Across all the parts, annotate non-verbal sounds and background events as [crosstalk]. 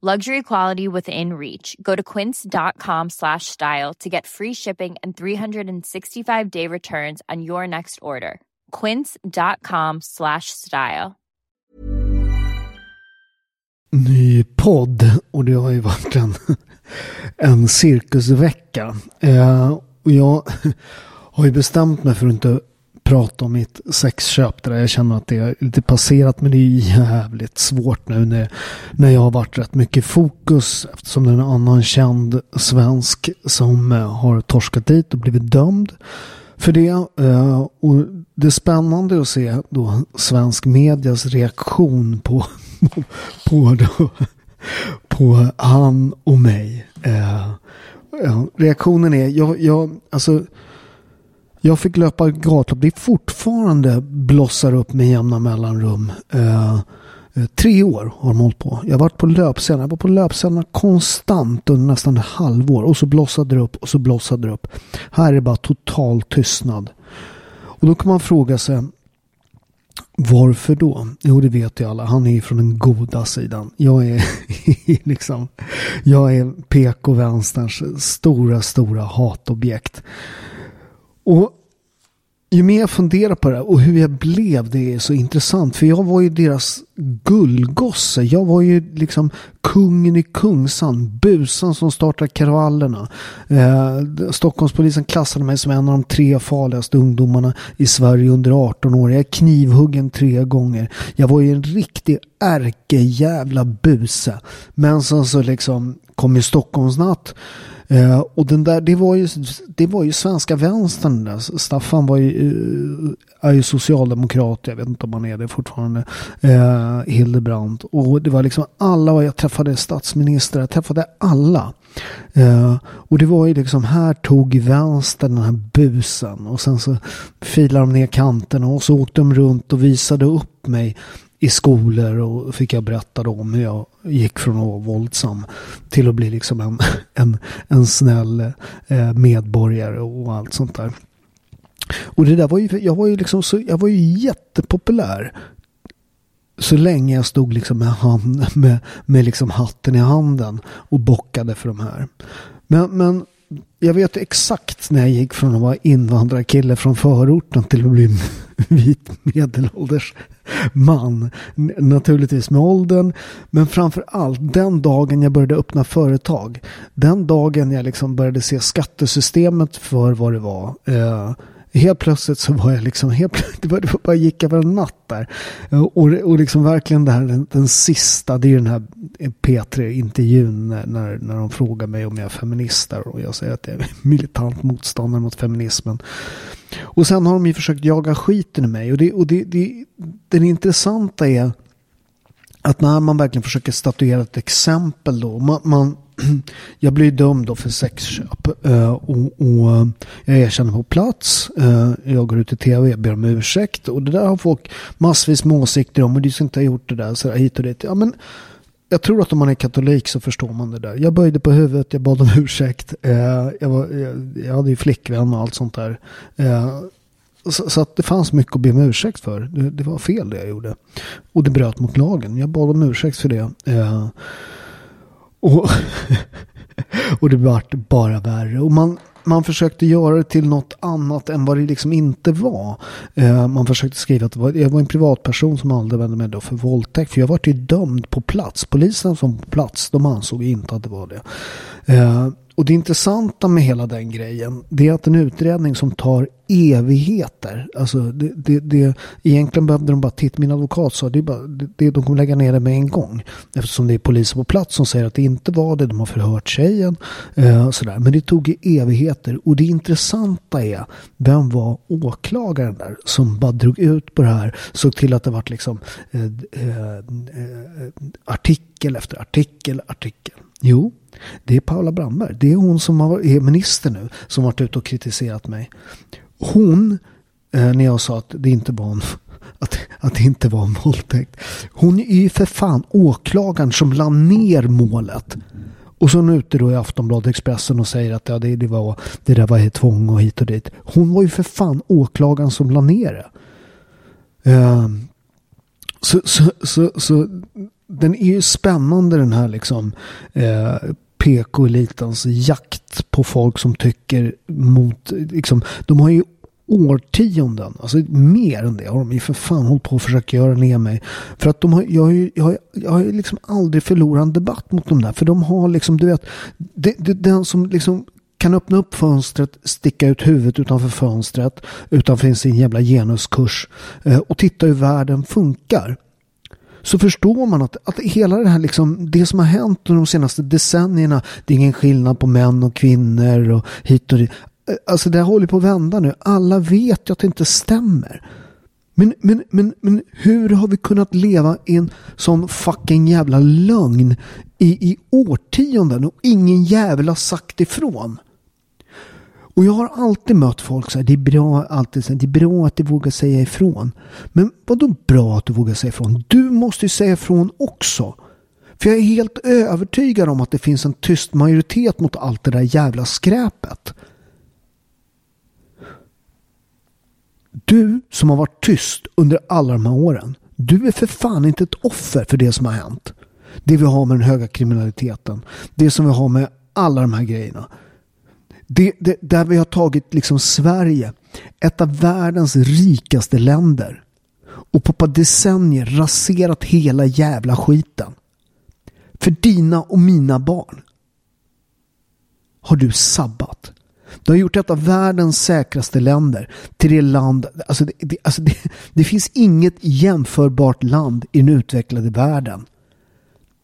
Luxury quality within reach. Go to quince.com slash style to get free shipping and 365-day returns on your next order. quince.com slash style. ny podd och det har ju varit en, [laughs] en cirkusvecka. Eh, och jag [laughs] har ju bestämt mig för att inte prata om mitt sexköp. Där jag känner att det är lite passerat men det är jävligt svårt nu när, när jag har varit rätt mycket fokus eftersom det är en annan känd svensk som eh, har torskat dit och blivit dömd för det. Eh, och det är spännande att se då svensk medias reaktion på [laughs] på, då, på han och mig. Eh, reaktionen är, jag, jag, alltså, jag fick löpa gatlopp. Det är fortfarande blossar upp med jämna mellanrum. Eh, eh, tre år har de hållit på. Jag har varit på löpsedlarna. Jag var på löpsedlarna konstant under nästan ett halvår. Och så blossade det upp och så blossade det upp. Här är det bara total tystnad. Och då kan man fråga sig varför då? Jo, det vet ju alla. Han är från den goda sidan. Jag är [laughs] liksom, jag är PK-vänsterns stora, stora hatobjekt. Och ju mer jag funderar på det och hur jag blev det är så intressant. För jag var ju deras gullgosse. Jag var ju liksom kungen i Kungsan. Busan som startade kravallerna. Eh, Stockholmspolisen klassade mig som en av de tre farligaste ungdomarna i Sverige under 18 år. Jag är knivhuggen tre gånger. Jag var ju en riktig ärkejävla buse. Men sen så liksom kom ju Stockholmsnatt. Eh, och den där, det var ju, det var ju svenska vänstern där. Staffan var ju, eh, är ju socialdemokrat, jag vet inte om han är det fortfarande. Eh, Hildebrandt. Och det var liksom alla, jag träffade statsminister, jag träffade alla. Eh, och det var ju liksom, här tog vänstern den här busen. Och sen så filade de ner kanterna och så åkte de runt och visade upp mig i skolor och fick jag berätta då om hur jag gick från att vara våldsam till att bli liksom en, [laughs] en, en snäll eh, medborgare och allt sånt där. Och det där var ju, jag var ju liksom så, jag var ju jättepopulär. Så länge jag stod liksom med, hand, med, med liksom hatten i handen och bockade för de här. Men, men jag vet exakt när jag gick från att vara invandrarkille från förorten till att bli [laughs] vit medelålders man. Naturligtvis med åldern. Men framför allt den dagen jag började öppna företag. Den dagen jag liksom började se skattesystemet för vad det var. Eh, helt plötsligt så var jag liksom, helt [laughs] det, var, det bara gick över en natt där. Eh, och, och liksom verkligen det här, den, den sista, det är den här eh, P3-intervjun när, när, när de frågar mig om jag är feminist där och jag säger att jag är [laughs] militant motståndare mot feminismen. Och sen har de ju försökt jaga skiten i mig och, det, och det, det, det intressanta är att när man verkligen försöker statuera ett exempel då, man, man [clears throat] jag blir dömd då för sexköp eh, och, och, eh, jag erkänner på plats. Eh, jag går ut i tv, jag ber om ursäkt och det där har folk massvis med åsikter om och du ska inte ha gjort det där så hit och dit. Ja, men jag tror att om man är katolik så förstår man det där. Jag böjde på huvudet, jag bad om [laughs] ursäkt. Jag, var, jag, jag, hade ju flickvän och allt sånt där. Så, så, att det fanns mycket att be om ursäkt för. Det, det, var fel det jag gjorde. Och det bröt mot lagen. Jag bad om ursäkt för det. Eh, och, [laughs] och det vart bara värre. Och man, man försökte göra det till något annat än vad det liksom inte var. Eh, man försökte skriva att var, jag var en privatperson som använde mig då för våldtäkt. För jag var ju dömd på plats. Polisen som på plats, de ansåg inte att det var det. Eh, och det intressanta med hela den grejen, det är att en utredning som tar evigheter. Alltså det, det, det, egentligen behövde de bara titta. Min advokat sa det, bara, det, de kommer lägga ner det med en gång. Eftersom det är poliser på plats som säger att det inte var det. De har förhört tjejen. Eh, sådär. Men det tog evigheter. Och det intressanta är, vem var åklagaren där som bara drog ut på det här. Såg till att det vart liksom eh, eh, eh, artikel efter artikel, artikel. Jo, det är Paula Brandberg. Det är hon som är minister nu som varit ute och kritiserat mig. Hon, eh, när jag sa att det inte var en [laughs] att, att det inte var en våldtäkt. Hon är ju för fan åklagaren som la ner målet. Och så nu ute då i Aftonbladet Expressen och säger att ja, det, det, var, det där var tvång och hit och dit. Hon var ju för fan åklagaren som la ner det. Eh, så, så, så, så den är ju spännande den här liksom eh, PK-elitens jakt på folk som tycker mot, liksom, de har ju årtionden, alltså mer än det har de ju för fan hållit på att försöka göra ner mig. För att de har, jag har ju, jag har, jag har liksom aldrig förlorat en debatt mot dem där. För de har liksom, du vet, det, det, den som liksom kan öppna upp fönstret, sticka ut huvudet utanför fönstret, utanför sin jävla genuskurs eh, och titta hur världen funkar så förstår man att, att hela det här liksom, det som har hänt under de senaste decennierna, det är ingen skillnad på män och kvinnor och hit och dit. Eh, alltså det håller på att vända nu. Alla vet ju att det inte stämmer. Men, men, men, men hur har vi kunnat leva i en sån fucking jävla lögn i, i årtionden och ingen jävel har sagt ifrån? Och jag har alltid mött folk så här, det är bra, alltid så här, det är bra att du vågar säga ifrån. Men vad då bra att du vågar säga ifrån? Du måste ju säga ifrån också. För jag är helt övertygad om att det finns en tyst majoritet mot allt det där jävla skräpet. Du som har varit tyst under alla de här åren. Du är för fan inte ett offer för det som har hänt. Det vi har med den höga kriminaliteten. Det som vi har med alla de här grejerna. Det, det, där vi har tagit liksom Sverige, ett av världens rikaste länder och på ett par decennier raserat hela jävla skiten. För dina och mina barn har du sabbat. Du har gjort ett av världens säkraste länder till det land, alltså det, det, alltså det, det finns inget jämförbart land i den utvecklade världen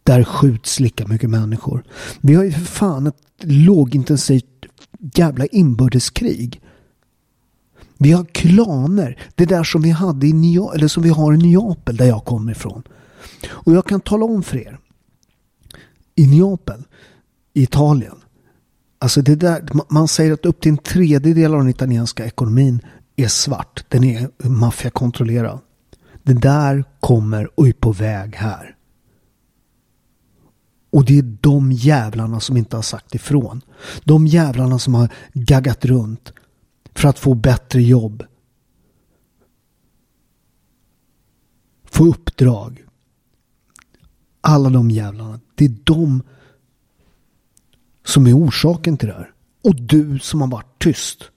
där skjuts lika mycket människor. Vi har ju för fan ett lågintensivt jävla inbördeskrig. Vi har klaner. Det där som vi hade i Nya, eller som vi har i Neapel där jag kommer ifrån. Och jag kan tala om för er. I Neapel, i Italien. Alltså det där, man säger att upp till en tredjedel av den italienska ekonomin är svart. Den är maffiakontrollerad. Det där kommer och är på väg här. Och det är de jävlarna som inte har sagt ifrån. De jävlarna som har gaggat runt för att få bättre jobb. Få uppdrag. Alla de jävlarna. Det är de som är orsaken till det här. Och du som har varit tyst.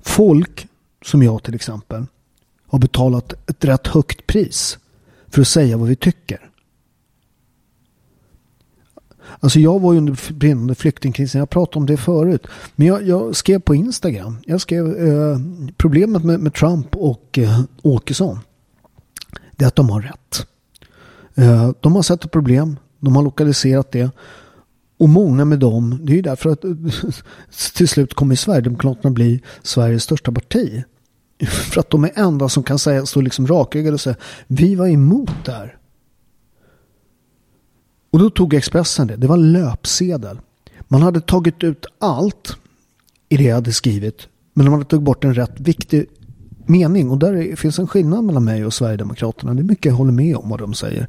Folk som jag till exempel har betalat ett rätt högt pris för att säga vad vi tycker. Alltså jag var ju under brinnande flyktingkrisen. Jag pratade om det förut. Men jag, jag skrev på Instagram. Jag skrev eh, problemet med, med, Trump och eh, Åkesson. Det är att de har rätt. Eh, de har sett ett problem. De har lokaliserat det. Och många med dem, det är ju därför att [laughs] till slut kommer Sverigedemokraterna bli Sveriges största parti. [laughs] För att de är enda som kan säga, stå liksom rakögade och säga vi var emot det här. Och då tog Expressen det. Det var löpsedel. Man hade tagit ut allt i det jag hade skrivit. Men man hade tagit bort en rätt viktig mening. Och där finns en skillnad mellan mig och Sverigedemokraterna. Det är mycket jag håller med om vad de säger.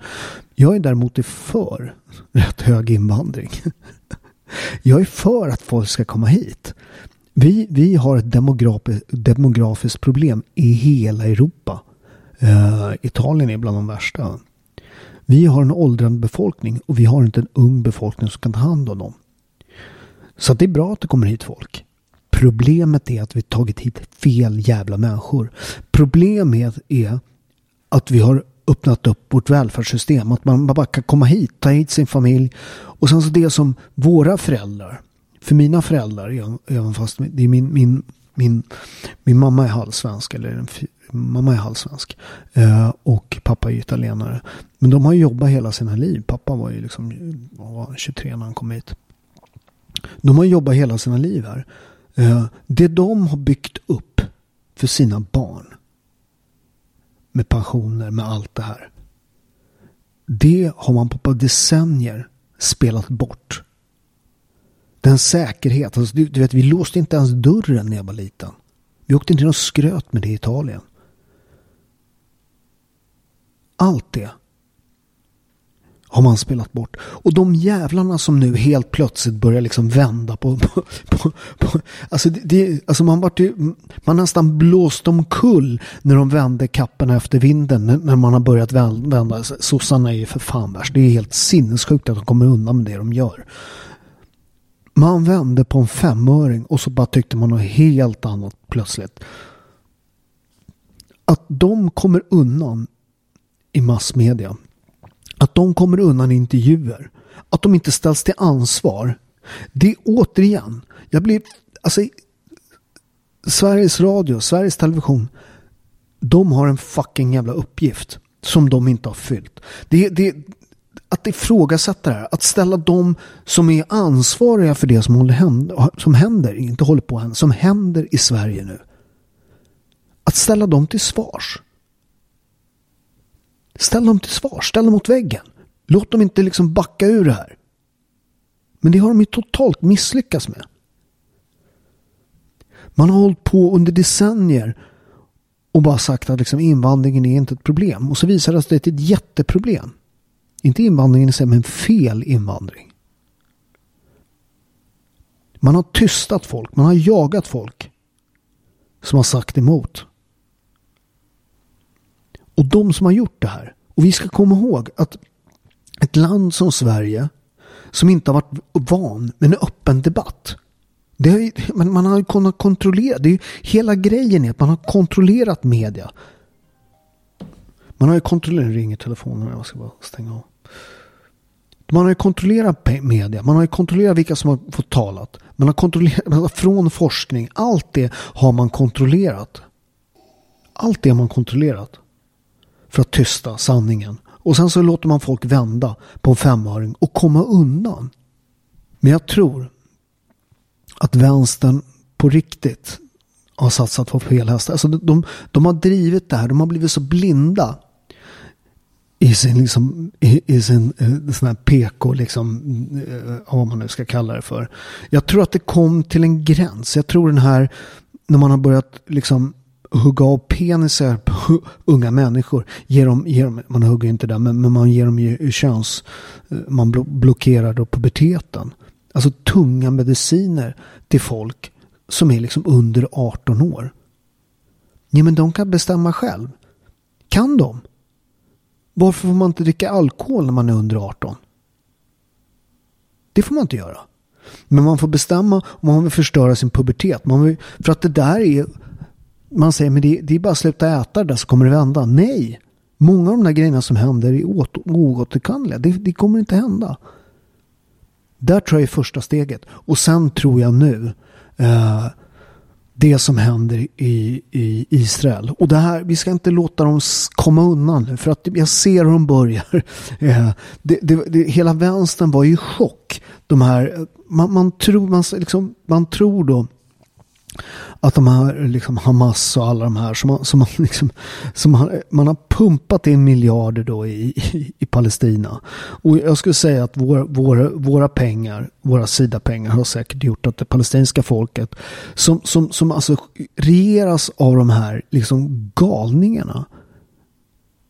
Jag är däremot för rätt hög invandring. [laughs] Jag är för att folk ska komma hit. Vi, vi har ett demografiskt, demografiskt problem i hela Europa. Uh, Italien är bland de värsta. Vi har en åldrande befolkning och vi har inte en ung befolkning som kan ta hand om dem. Så det är bra att det kommer hit folk. Problemet är att vi tagit hit fel jävla människor. Problemet är att vi har öppnat upp vårt välfärdssystem. Att man bara kan komma hit, ta hit sin familj. Och sen så det som våra föräldrar, för mina föräldrar, även fast det är min, min, min, min mamma är halvsvensk, eller mamma är halvsvensk. Eh, och pappa är italienare. Men de har jobbat hela sina liv. Pappa var ju liksom var 23 när han kom hit. De har jobbat hela sina liv här. Eh, det de har byggt upp för sina barn. Med pensioner, med allt det här. Det har man på decennier spelat bort. Den säkerhet. Alltså, du, du, vet, vi låste inte ens dörren när jag var liten. Vi åkte inte och skröt med det i Italien. Allt det har man spelat bort. Och de jävlarna som nu helt plötsligt börjar liksom vända på... [laughs] på, på, på alltså, det, alltså man vart ju, man nästan blåst omkull när de vände kapparna efter vinden. När man har börjat vända. Alltså, sossarna är ju för fan värst. Det är helt sinnessjukt att de kommer undan med det de gör. Man vände på en femöring och så bara tyckte man något helt annat plötsligt. Att de kommer undan i massmedia att de kommer undan intervjuer. Att de inte ställs till ansvar. Det är återigen, jag blir, alltså Sveriges Radio, Sveriges Television, de har en fucking jävla uppgift som de inte har fyllt. Det, det, att ifrågasätta det här, att ställa de som är ansvariga för det som, håller händer, som händer, inte håller på än, som händer i Sverige nu. Att ställa dem till svars. Ställ dem till svar, ställ dem mot väggen. Låt dem inte liksom backa ur det här. Men det har de ju totalt misslyckats med. Man har hållit på under decennier och bara sagt att liksom invandringen är inte ett problem. Och så visar det sig att det är ett jätteproblem. Inte invandringen i sig, men fel invandring. Man har tystat folk, man har jagat folk som har sagt emot. Och de som har gjort det här. Och vi ska komma ihåg att ett land som Sverige som inte har varit van med en öppen debatt. Det är, man, man har kunnat kontrollera. Det är, hela grejen är att man har kontrollerat media. Man har ju kontrollerat, ringer telefonen, jag ska bara stänga av. Man har ju kontrollerat media, man har ju kontrollerat vilka som har fått talat. Man har kontrollerat från forskning, allt det har man kontrollerat. Allt det har man kontrollerat för att tysta sanningen. Och sen så låter man folk vända på en femöring och komma undan. Men jag tror att vänstern på riktigt har satsat på fel hästar. Alltså de, de, de, har drivit det här. De har blivit så blinda i sin, liksom, i, i sin eh, sån här PK, liksom, eh, vad man nu ska kalla det för. Jag tror att det kom till en gräns. Jag tror den här, när man har börjat liksom hugga av penisar på [laughs] unga människor. Ger dem, ger dem, man hugger inte där, men, men man ger dem ju köns... Eh, man blockerar då puberteten. Alltså tunga mediciner till folk som är liksom under 18 år. Ja, men de kan bestämma själv. Kan de? Varför får man inte dricka alkohol när man är under 18? Det får man inte göra. Men man får bestämma om man vill förstöra sin pubertet. Man vill, för att det där är man säger men det, det är bara att sluta äta det där så kommer det vända. Nej, många av de där grejerna som händer är oåterkalleliga. Det, det kommer inte hända. Där tror jag är första steget. Och sen tror jag nu eh, det som händer i, i Israel. Och det här, vi ska inte låta dem komma undan nu. För att jag ser hur de börjar. [laughs] Eh, det, det, det, hela vänstern var i chock. De här, eh, man, man, tror, man, liksom, man tror då att de här liksom Hamas och alla de här som, man, som, man, liksom, som har, man har pumpat in miljarder då i, i, i Palestina. Och jag skulle säga att vår, våra, våra pengar, våra SIDA-pengar har säkert gjort att det palestinska folket som, som, som alltså regeras av de här liksom galningarna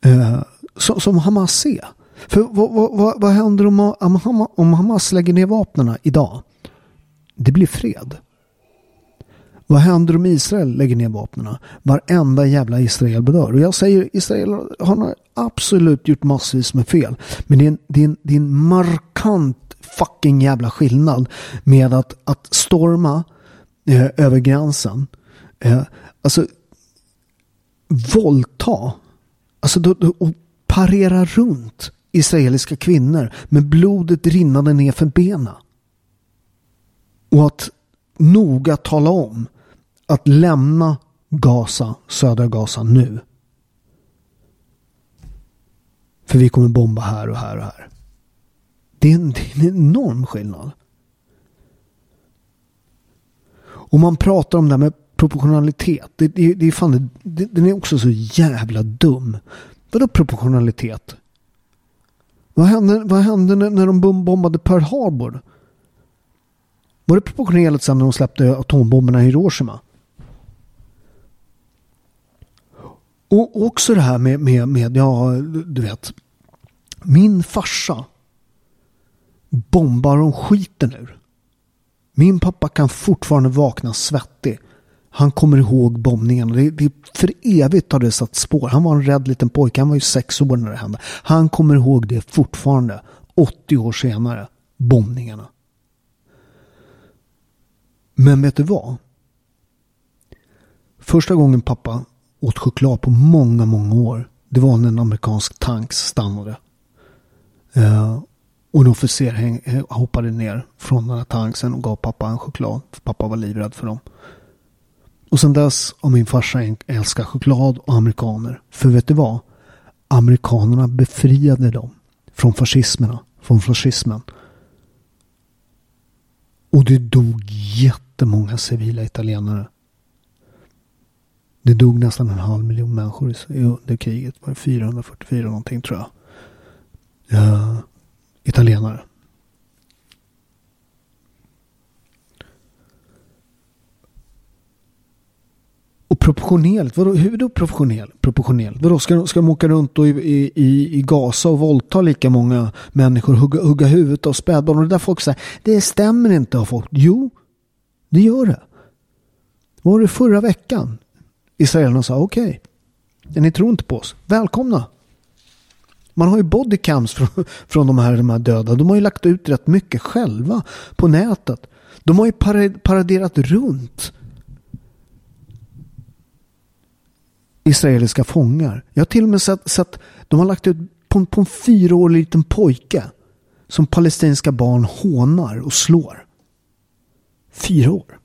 eh, som, som Hamas är. För vad, vad, vad händer om, om, om Hamas lägger ner vapnen idag? Det blir fred. Vad händer om Israel lägger ner vapnen? Varenda jävla Israel bedör. Och jag säger Israel har absolut gjort massvis med fel. Men det är en, det är en, det är en markant fucking jävla skillnad med att, att storma eh, över gränsen. Eh, alltså våldta. Alltså då, då, och parera runt israeliska kvinnor med blodet rinnande ner för benen. Och att noga tala om att lämna Gaza, södra Gaza nu. För vi kommer bomba här och här och här. Det är en, det är en enorm skillnad. Och man pratar om det här med proportionalitet. Det, det, det är fan, det, den är också så jävla dum. Vadå proportionalitet? Vad hände, vad hände när, när de bombade Pearl Harbor? Var det proportionerligt sen när de släppte atombomberna i Hiroshima? Och också det här med, med, med, ja, du vet. Min farsa bombar om skiten ur. Min pappa kan fortfarande vakna svettig. Han kommer ihåg bombningen. Det, det, för evigt har det satt spår. Han var en rädd liten pojke. Han var ju sex år när det hände. Han kommer ihåg det fortfarande. 80 år senare. Bombningarna. Men vet du vad? Första gången pappa åt choklad på många, många år. Det var när en amerikansk tank stannade. Eh, och en officer eh, hoppade ner från den här tanksen och gav pappa en choklad. För pappa var livrädd för dem. Och sen dess har min farsa älskat choklad och amerikaner. För vet du vad? Amerikanerna befriade dem från fascismerna. Från fascismen. Och det dog jättemånga civila italienare. Det dog nästan en halv miljon människor under kriget. Var det 444 någonting tror jag. Uh, italienare. Och proportionellt, vadå, hur då proportionellt? proportionellt? Vadå, ska, ska de åka runt då i, i, i Gaza och våldta lika många människor, hugga, hugga huvudet av spädbarn? Och det där folk säger, det stämmer inte av folk. Jo, det gör det. Var det förra veckan? Israelerna sa okej, okay, ni tror inte på oss. Välkomna. Man har ju bodycams från, [laughs] från de, här, de här döda. De har ju lagt ut rätt mycket själva på nätet. De har ju paraderat runt israeliska fångar. Jag har till och med sett, sett de har lagt ut på, på en fyraårig liten pojke som palestinska barn hånar och slår. Fyra år.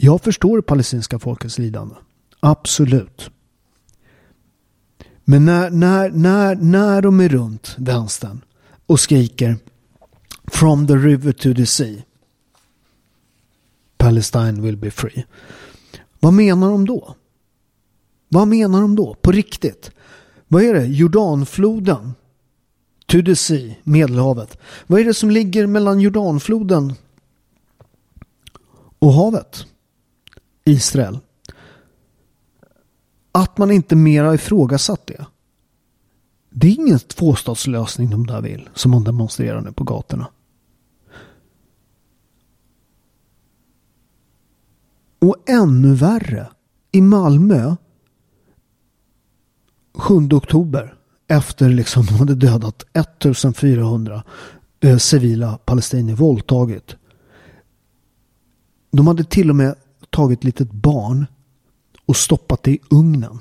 Jag förstår palestinska folkets lidande. Absolut. Men när, när, när, när de är runt vänstern och skriker From the river to the sea. Palestine will be free. Vad menar de då? Vad menar de då? På riktigt? Vad är det? Jordanfloden? To the sea, Medelhavet. Vad är det som ligger mellan Jordanfloden och havet? Israel. Att man inte mer har ifrågasatt det. Det är ingen tvåstatslösning de där vill, som man demonstrerar nu på gatorna. Och ännu värre, i Malmö 7 oktober efter liksom de hade dödat 1400 eh, civila palestinier, våldtagit. De hade till och med tagit ett litet barn och stoppat det i ugnen.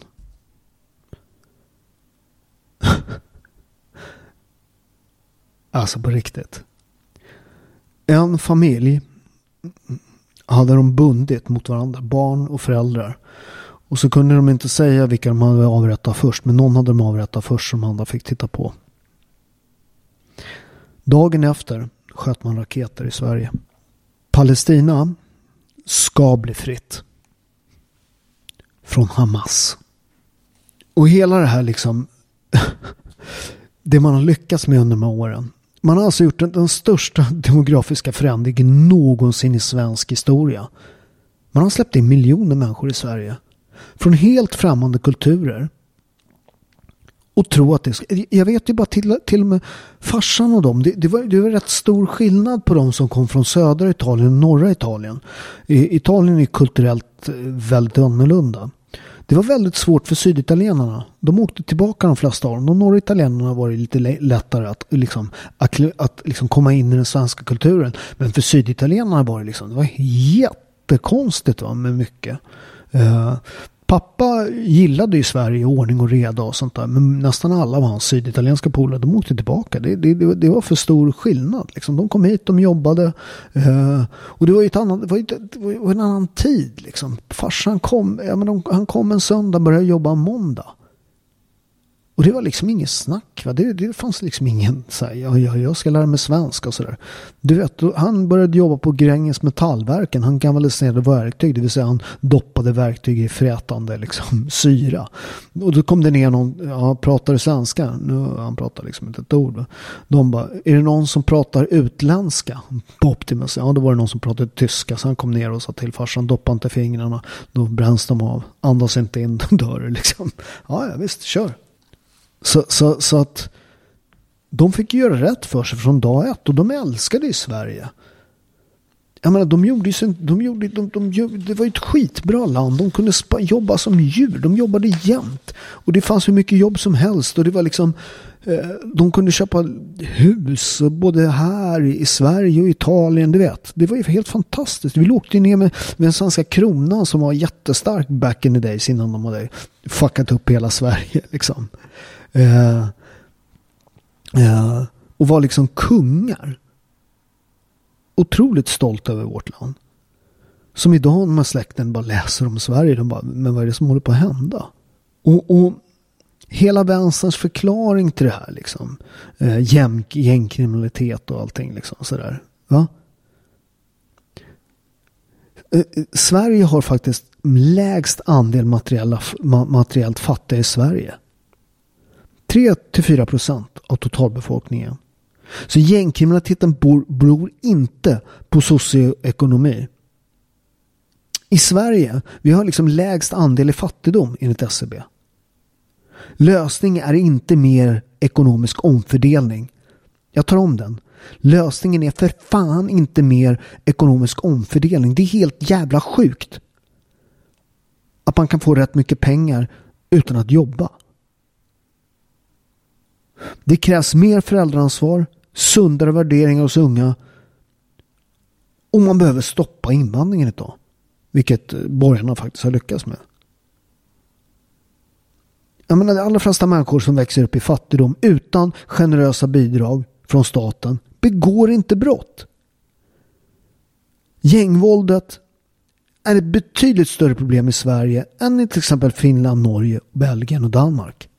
[laughs] alltså på riktigt. En familj hade de bundit mot varandra, barn och föräldrar. Och så kunde de inte säga vilka de hade avrättat först, men någon hade de avrättat först som andra fick titta på. Dagen efter sköt man raketer i Sverige. Palestina ska bli fritt. Från Hamas. Och hela det här liksom. [laughs] det man har lyckats med under de här åren. Man har alltså gjort den, största demografiska förändringen någonsin i svensk historia. Man har släppt in miljoner människor i Sverige. Från helt främmande kulturer. Och tro att det ska, Jag vet ju bara till, till och med farsan och dem. Det, det, var, det var rätt stor skillnad på de som kom från södra Italien och norra Italien. I, Italien är kulturellt eh, väldigt annorlunda. Det var väldigt svårt för syditalienarna. De åkte tillbaka de flesta av dem. De norra italienarna var det lite lättare att, liksom, att, att liksom komma in i den svenska kulturen. Men för syditalienarna var det liksom, det var jättekonstigt va, med mycket. Uh, Pappa gillade ju Sverige, ordning och reda och sånt där. Men nästan alla av hans syditalienska polare, de åkte tillbaka. Det, det, det, var för stor skillnad. Liksom. De kom hit, de jobbade. Eh, och det var ju ett annat, det var, ett, det var en annan tid. Liksom. Farsan kom, ja, men de, han kom en söndag och började jobba en måndag. Och det var liksom inget snack. Va? Det, det fanns liksom ingen så här, ja, ja, jag ska lära mig svenska och sådär. Du vet, han började jobba på Gränges metallverken. Han kanaliserade verktyg, det vill säga han doppade verktyg i frätande liksom, [laughs] syra. Och då kom det ner någon, ja, pratar du svenska? Nu, han pratar liksom inte ett ord. Va? De bara, är det någon som pratar utländska? På Optimus, ja då var det någon som pratade tyska. Så han kom ner och sa till farsan, doppa inte fingrarna. Då bränns de av. Andas inte in, [laughs] då dör liksom. Ja, ja visst, kör. Så, så, så att de fick göra rätt för sig från dag ett och de älskade ju Sverige. Jag menar, de gjorde ju, de gjorde, de, de, de, det var ju ett skitbra land. De kunde spa, jobba som djur. De jobbade jämt. Och det fanns hur mycket jobb som helst. Och det var liksom, eh, de kunde köpa hus både här i Sverige och Italien. Du vet, det var ju helt fantastiskt. Vi åkte ner med, med den svenska kronan som var jättestark back in the days innan de hade fuckat upp hela Sverige. [laughs] Liksom. Eh, eh, och var liksom kungar. Otroligt stolt över vårt land. Som idag när släkten bara läser om Sverige. De bara, men vad är det som håller på att hända? Och, och hela vänsterns förklaring till det här liksom. Eh, gäng, gängkriminalitet och allting liksom sådär. Va? Eh, eh Sverige har faktiskt lägst andel materiella, materiellt fattiga i Sverige. 3-4 procent av totalbefolkningen. Så gängkriminaliteten beror inte på socioekonomi. I Sverige, vi har liksom lägst andel i fattigdom enligt SCB. Lösning Lösningen är inte mer ekonomisk omfördelning. Jag tar om den. Lösningen är för fan inte mer ekonomisk omfördelning. Det är helt jävla sjukt. Att man kan få rätt mycket pengar utan att jobba. Det krävs mer föräldraansvar, sundare värderingar hos unga och man behöver stoppa invandringen idag. Vilket eh, borgarna faktiskt har lyckats med. Jag menar, de allra flesta människor som växer upp i fattigdom utan generösa bidrag från staten begår inte brott. Gängvåldet är ett betydligt större problem i Sverige än i till exempel Finland, Norge, Belgien och Danmark.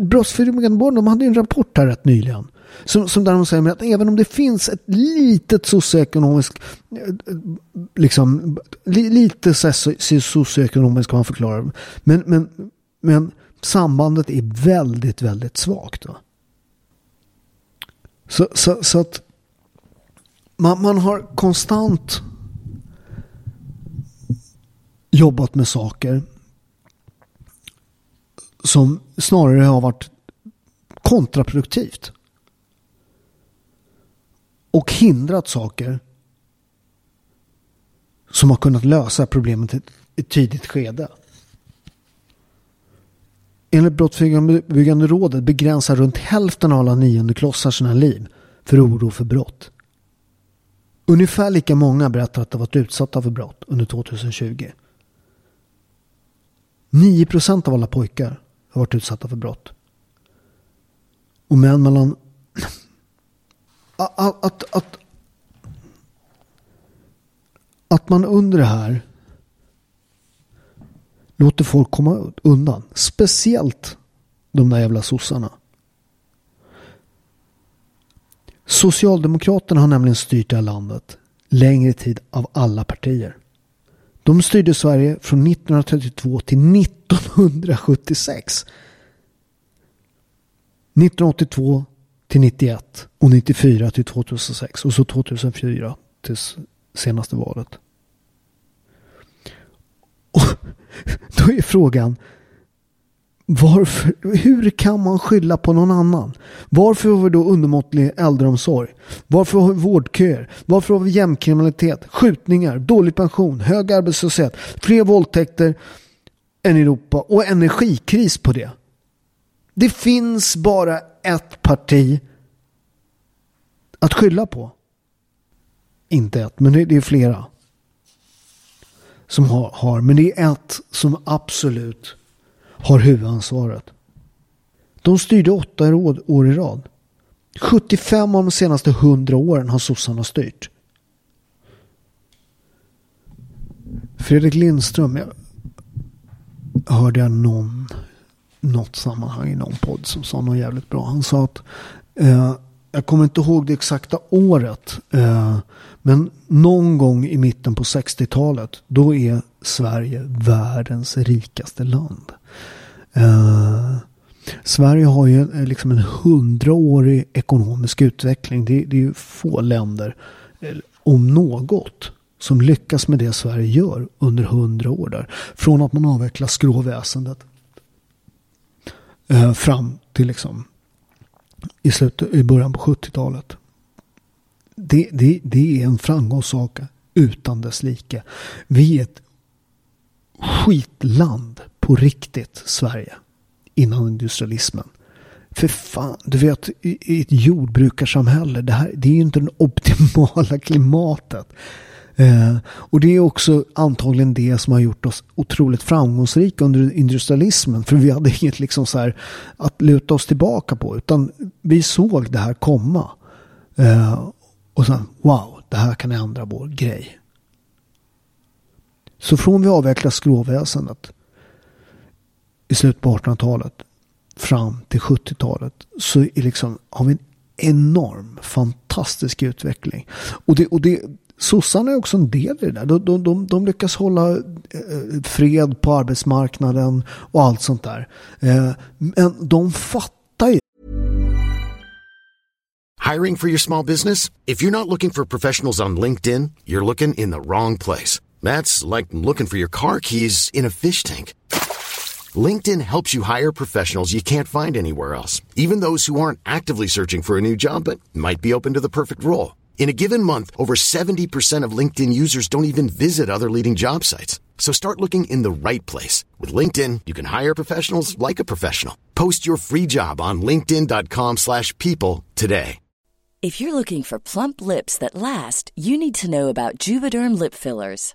Brottsförebyggande rådet hade en rapport här rätt nyligen. Som, som där de säger att även om det finns ett litet socioekonomiskt, eh, liksom, lite socioekonomiskt kan man förklara men, men, men sambandet är väldigt, väldigt svagt. Då. Så, så, så att man, man har konstant jobbat med saker som snarare har varit kontraproduktivt. Och hindrat saker som har kunnat lösa problemet i ett tidigt skede. Enligt Brottsförebyggande rådet begränsar runt hälften av alla niondeklossar sina liv för oro för brott. Ungefär lika många berättar att de varit utsatta för brott under 2020. 9 procent av alla pojkar har varit utsatta för brott. Och män mellan... Att, att, att, att man under det här låter folk komma undan. Speciellt de där jävla sossarna. Socialdemokraterna har nämligen styrt det här landet längre tid av alla partier. De styrde Sverige från 1932 till 1976. 1982 till 91 och 94 till 2006 och så 2004 till senaste valet. Och [laughs] då är frågan varför, hur kan man skylla på någon annan? Varför har vi då undermåttlig äldreomsorg? Varför har vi vårdköer? Varför har vi gängkriminalitet, skjutningar, dålig pension, hög arbetslöshet, fler våldtäkter än Europa och energikris på det? Det finns bara ett parti att skylla på. Inte ett, men det är flera. Som har, har, men det är ett som absolut har huvudansvaret. De styrde åtta råd år i rad. 75 av de senaste 100 åren har sossarna styrt. Fredrik Lindström, jag hörde jag någon, något sammanhang i någon podd som sa något jävligt bra. Han sa att, eh, jag kommer inte ihåg det exakta året, eh, men någon gång i mitten på 60-talet, då är Sverige världens rikaste land. Eh, Sverige har ju eh, liksom en hundraårig ekonomisk utveckling. Det, det är ju få länder, eh, om något, som lyckas med det Sverige gör under hundra år där. Från att man avvecklar skråväsendet eh, fram till liksom i, slutet, i början på 70-talet. Det, det, det är en framgångssaga utan dess like. Vi är ett skitland på riktigt Sverige innan industrialismen. För fan, du vet i ett jordbrukarsamhälle, det, här, det är ju inte det optimala [laughs] klimatet. Eh, och det är också antagligen det som har gjort oss otroligt framgångsrika under industrialismen. För vi hade inget liksom så här att luta oss tillbaka på. Utan vi såg det här komma. Eh, och sen, wow, det här kan ändra vår grej. Så från vi avvecklar skråväsendet i slutet på 1800-talet fram till 70-talet så är liksom, har vi en enorm fantastisk utveckling. Och det, och det, sossarna är också en del i det där. De, de, de, de lyckas hålla eh, fred på arbetsmarknaden och allt sånt där. Eh, men de fattar ju. Hiring for your small business? If you're not looking for professionals on LinkedIn, you're looking in the wrong place. That's like looking for your car keys in a fish tank. LinkedIn helps you hire professionals you can't find anywhere else, even those who aren't actively searching for a new job but might be open to the perfect role. In a given month, over 70% of LinkedIn users don't even visit other leading job sites. So start looking in the right place. With LinkedIn, you can hire professionals like a professional. Post your free job on linkedin.com slash people today. If you're looking for plump lips that last, you need to know about Juvederm Lip Fillers.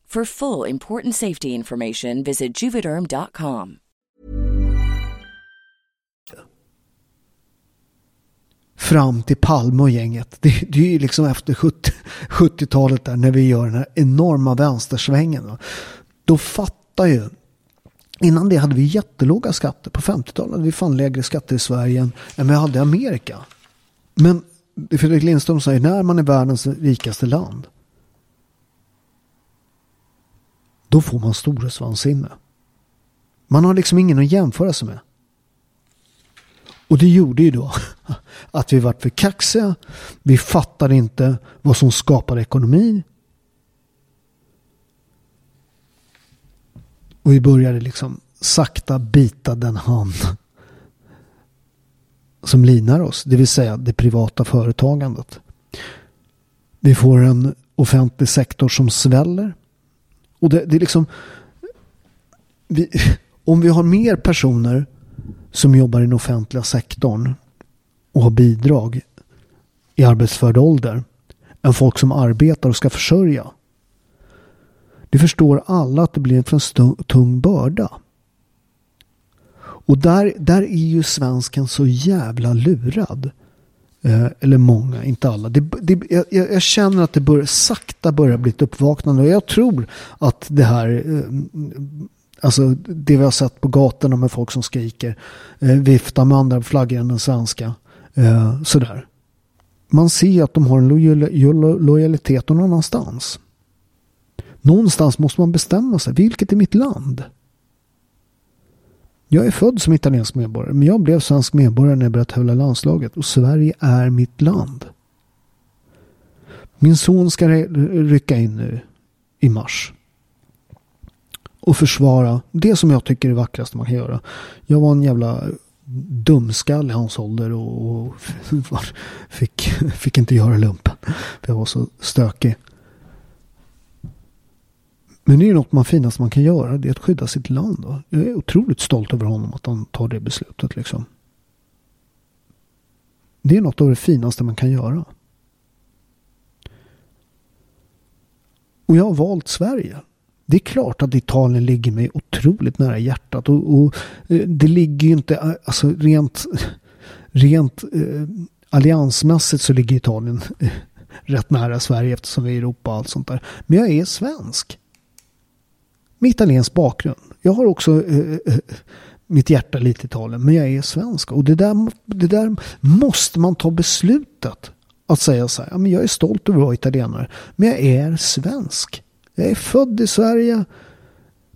For full important safety information, visit juvederm.com. Fram till Palme och gänget. Det, det är ju liksom efter 70, 70-talet där när vi gör den här enorma vänstersvängen. Då fattar ju Innan det hade vi jättelåga skatter. På 50-talet hade vi fan lägre skatter i Sverige än vi hade i Amerika. Men Fredrik Lindström säger när man är världens rikaste land då får man storhetsvansinne. Man har liksom ingen att jämföra sig med. Och det gjorde ju då [laughs] att vi vart för kaxiga. Vi fattade inte vad som skapar ekonomi. Och vi började liksom sakta bita den hand som linar oss. Det vill säga det privata företagandet. Vi får en offentlig sektor som sväller. Och det, det är liksom... Vi, [laughs] om vi har mer personer som jobbar i den offentliga sektorn och har bidrag i arbetsför ålder än folk som arbetar och ska försörja. Det förstår alla att det blir en för tung börda. Och där, där är ju svensken så jävla lurad. Eh, eller många, inte alla. Det, det, jag, jag, känner att det bör, sakta börjar bli ett uppvaknande. Och jag tror att det här, eh, alltså det vi har sett på gatorna med folk som skriker, eh, viftar med andra flaggor än den svenska. Eh, sådär. Man ser att de har en lojal, lojalitet någon annanstans. Någonstans måste man bestämma sig. Vilket är mitt land? Jag är född som italiensk medborgare, men jag blev svensk medborgare när jag började tävla i landslaget och Sverige är mitt land. Min son ska rycka in nu i mars och försvara det som jag tycker är vackrast man kan göra. Jag var en jävla dumskall i hans ålder och, [laughs] fick, fick inte göra lumpen. För jag var så stökig. Men det är ju något man finast man kan göra. Det är att skydda sitt land. Va? Jag är otroligt stolt över honom att han tar det beslutet. Liksom. Det är något av det finaste man kan göra. Och jag har valt Sverige. Det är klart att Italien ligger mig otroligt nära hjärtat. Och, och eh, det ligger ju inte, eh, alltså rent, rent eh, alliansmässigt så ligger Italien eh, rätt nära Sverige eftersom vi är i Europa och allt sånt där. Men jag är svensk med italiensk bakgrund. Jag har också eh, eh, mitt hjärta lite i Italien, men jag är svensk. Och det där, det där måste man ta beslutet att säga så här, ja, men jag är stolt över att vara italienare, men jag är svensk. Jag är född i Sverige.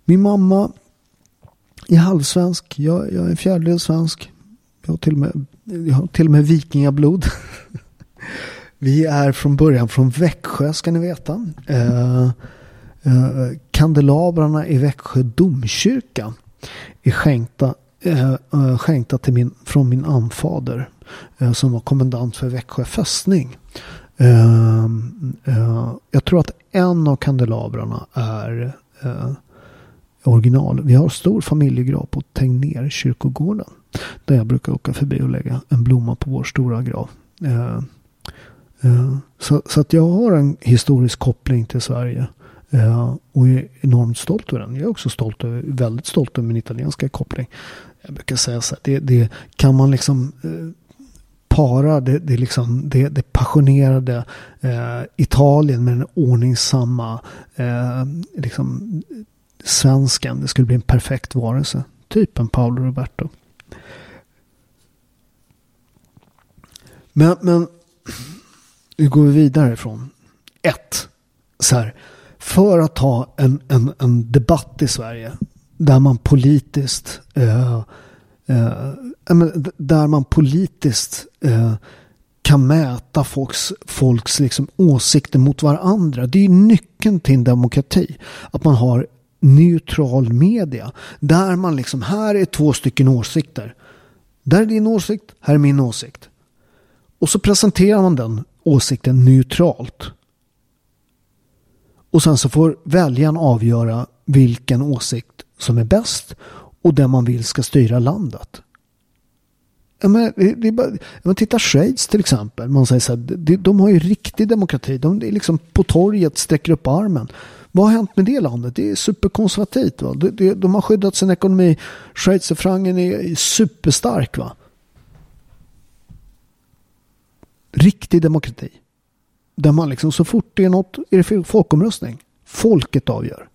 Min mamma är halvsvensk. Jag, jag är en fjärdedel svensk. Jag har till och med, jag har till och med vikingablod. [laughs] Vi är från början från Växjö ska ni veta. Eh, Eh, kandelabrarna i Växjö domkyrka är skänkta, eh, eh skänkta till min, från min anfader eh, som var kommendant för Växjö fästning. Ehm, eh, jag tror att en av kandelabrarna är original. Vi har stor familjegrav på Tegner kyrkogården. Där jag brukar åka förbi och lägga en blomma på vår stora grav. så, så att jag har en historisk koppling till Sverige. Uh, och är enormt stolt över den. Jag är också stolt över, väldigt stolt över min italienska koppling. Jag brukar säga så här, det, det kan man liksom uh, para det, det, liksom, det, det passionerade uh, Italien med den ordningsamma liksom, svensken. Det skulle bli en perfekt varelse. Typ en Paolo Roberto. Men, men nu går vi vidare ifrån ett. Så här för att ha en, en, en debatt i Sverige där man politiskt eh, eh, eh där man politiskt eh, kan mäta folks, folks liksom åsikter mot varandra. Det är nyckeln till en demokrati. Att man har neutral media. Där man liksom, här är två stycken åsikter. Där är din åsikt, här är min åsikt. Och så presenterar man den åsikten neutralt. Och sen så får väljaren avgöra vilken åsikt som är bäst och den man vill ska styra landet. Ja, men, det är bara, men titta Schweiz till exempel. Man säger så här, de, de har ju riktig demokrati. De är liksom på torget, sträcker upp armen. Vad har hänt med det landet? Det är superkonservativt. Va? De, de, de har skyddat sin ekonomi. Schweizerfrancen är superstark. Va? Riktig demokrati. Där man liksom så fort det är något är det folkomröstning. Folket avgör.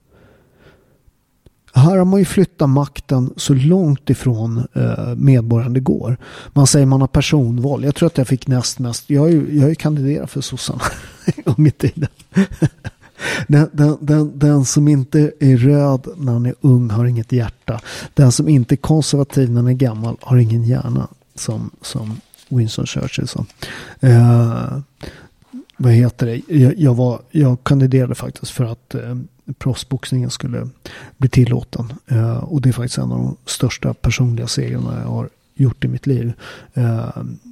Här har man ju flyttat makten så långt ifrån eh, medborgaren det går. Man säger man har personval. Jag tror att jag fick näst mest. Jag har ju, jag har ju kandiderat för sossarna [laughs] en gång i tiden. Den, den, den, den, som inte är röd när han är ung har inget hjärta. Den som inte är konservativ när han är gammal har ingen hjärna. som, som Winston Churchill sa. Eh, vad heter det? Jag, jag, var, jag kandiderade faktiskt för att eh, proffsboxningen skulle bli tillåten. Eh, och det är faktiskt en av de största personliga segrarna jag har gjort i mitt liv. Eh,